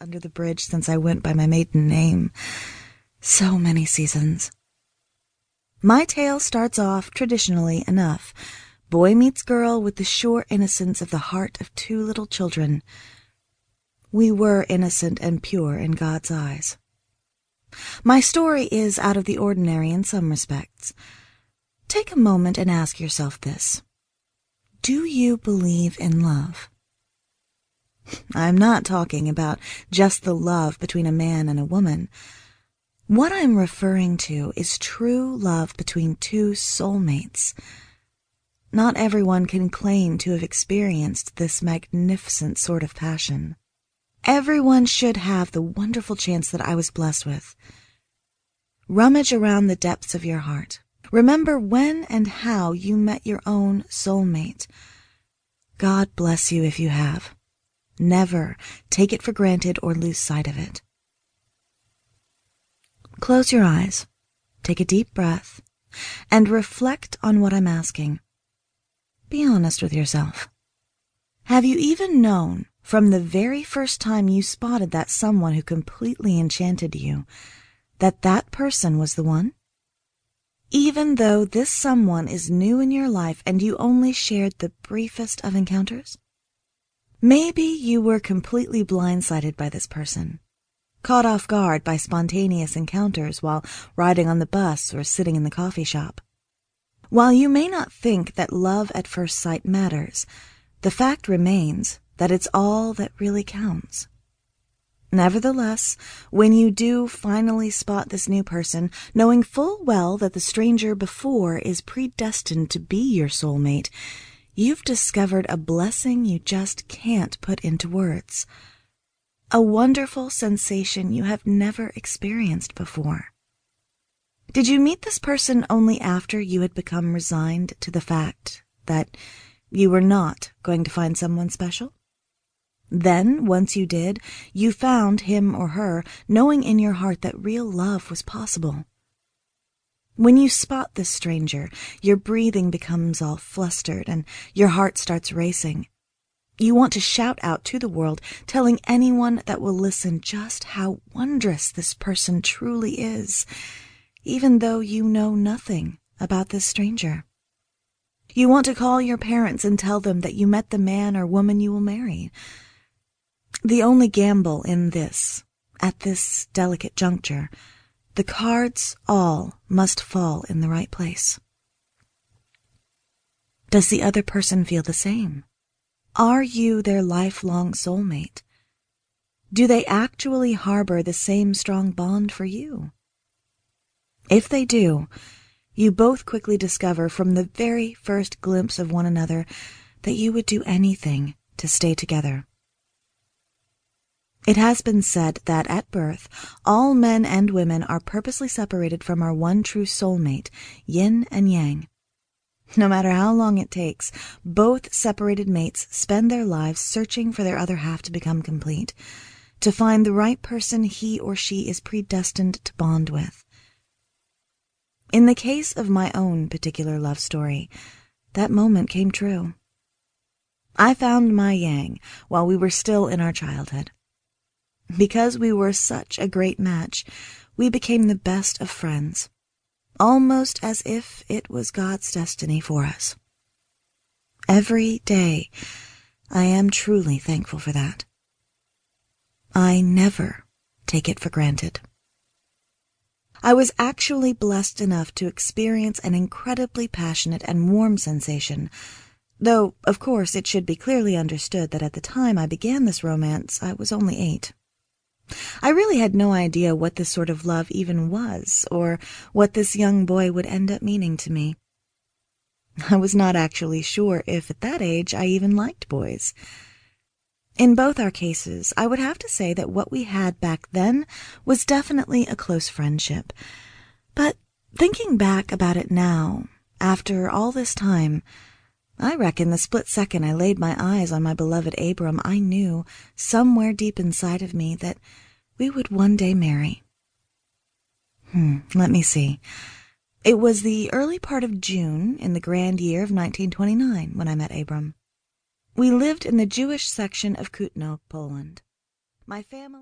under the bridge since I went by my maiden name. So many seasons. My tale starts off traditionally enough. Boy meets girl with the sure innocence of the heart of two little children. We were innocent and pure in God's eyes. My story is out of the ordinary in some respects. Take a moment and ask yourself this. Do you believe in love? I'm not talking about just the love between a man and a woman. What I'm referring to is true love between two soulmates. Not everyone can claim to have experienced this magnificent sort of passion. Everyone should have the wonderful chance that I was blessed with. Rummage around the depths of your heart. Remember when and how you met your own soulmate. God bless you if you have. Never take it for granted or lose sight of it. Close your eyes, take a deep breath, and reflect on what I'm asking. Be honest with yourself. Have you even known from the very first time you spotted that someone who completely enchanted you that that person was the one? Even though this someone is new in your life and you only shared the briefest of encounters? Maybe you were completely blindsided by this person, caught off guard by spontaneous encounters while riding on the bus or sitting in the coffee shop. While you may not think that love at first sight matters, the fact remains that it's all that really counts. Nevertheless, when you do finally spot this new person, knowing full well that the stranger before is predestined to be your soulmate, you've discovered a blessing you just can't put into words. A wonderful sensation you have never experienced before. Did you meet this person only after you had become resigned to the fact that you were not going to find someone special? Then, once you did, you found him or her, knowing in your heart that real love was possible. When you spot this stranger, your breathing becomes all flustered and your heart starts racing. You want to shout out to the world, telling anyone that will listen just how wondrous this person truly is, even though you know nothing about this stranger. You want to call your parents and tell them that you met the man or woman you will marry. The only gamble in this, at this delicate juncture, the cards all must fall in the right place. Does the other person feel the same? Are you their lifelong soulmate? Do they actually harbor the same strong bond for you? If they do, you both quickly discover from the very first glimpse of one another that you would do anything to stay together. It has been said that at birth, all men and women are purposely separated from our one true soulmate, yin and yang. No matter how long it takes, both separated mates spend their lives searching for their other half to become complete, to find the right person he or she is predestined to bond with. In the case of my own particular love story, that moment came true. I found my yang while we were still in our childhood. Because we were such a great match, we became the best of friends, almost as if it was God's destiny for us. Every day, I am truly thankful for that. I never take it for granted. I was actually blessed enough to experience an incredibly passionate and warm sensation, though, of course, it should be clearly understood that at the time I began this romance, I was only eight. I really had no idea what this sort of love even was, or what this young boy would end up meaning to me. I was not actually sure if at that age I even liked boys. In both our cases, I would have to say that what we had back then was definitely a close friendship. But thinking back about it now, after all this time, I reckon the split second I laid my eyes on my beloved Abram, I knew, somewhere deep inside of me, that we would one day marry. Hmm, let me see. It was the early part of June in the grand year of 1929 when I met Abram. We lived in the Jewish section of Kutno, Poland. My family.